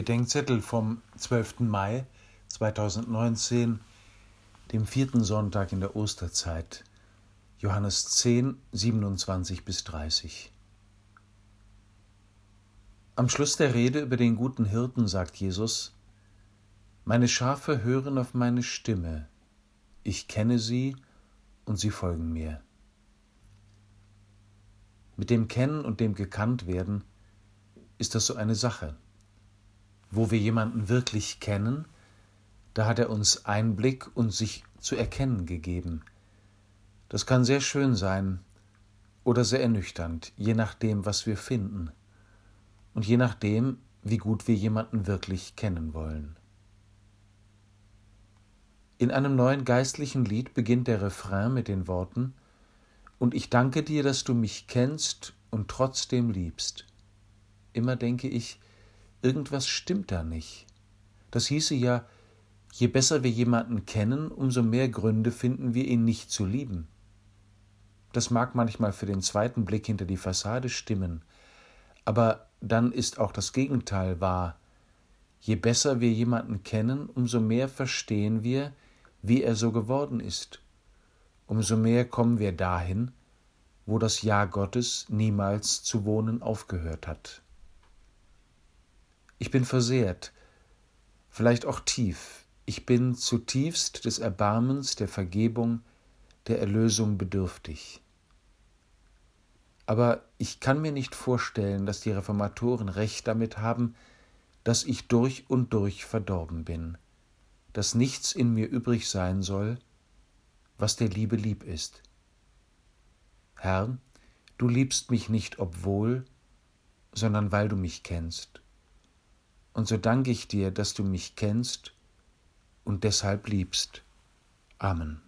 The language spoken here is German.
Bedenkzettel vom 12. Mai 2019, dem vierten Sonntag in der Osterzeit, Johannes 10, 27 bis 30. Am Schluss der Rede über den guten Hirten sagt Jesus, Meine Schafe hören auf meine Stimme, ich kenne sie und sie folgen mir. Mit dem Kennen und dem Gekanntwerden ist das so eine Sache. Wo wir jemanden wirklich kennen, da hat er uns Einblick und sich zu erkennen gegeben. Das kann sehr schön sein oder sehr ernüchternd, je nachdem, was wir finden und je nachdem, wie gut wir jemanden wirklich kennen wollen. In einem neuen geistlichen Lied beginnt der Refrain mit den Worten Und ich danke dir, dass du mich kennst und trotzdem liebst. Immer denke ich, irgendwas stimmt da nicht. Das hieße ja, je besser wir jemanden kennen, umso mehr Gründe finden wir ihn nicht zu lieben. Das mag manchmal für den zweiten Blick hinter die Fassade stimmen, aber dann ist auch das Gegenteil wahr. Je besser wir jemanden kennen, umso mehr verstehen wir, wie er so geworden ist. Umso mehr kommen wir dahin, wo das Ja Gottes niemals zu wohnen aufgehört hat. Ich bin versehrt, vielleicht auch tief. Ich bin zutiefst des Erbarmens, der Vergebung, der Erlösung bedürftig. Aber ich kann mir nicht vorstellen, dass die Reformatoren recht damit haben, dass ich durch und durch verdorben bin, dass nichts in mir übrig sein soll, was der Liebe lieb ist. Herr, du liebst mich nicht obwohl, sondern weil du mich kennst. Und so danke ich dir, dass du mich kennst und deshalb liebst. Amen.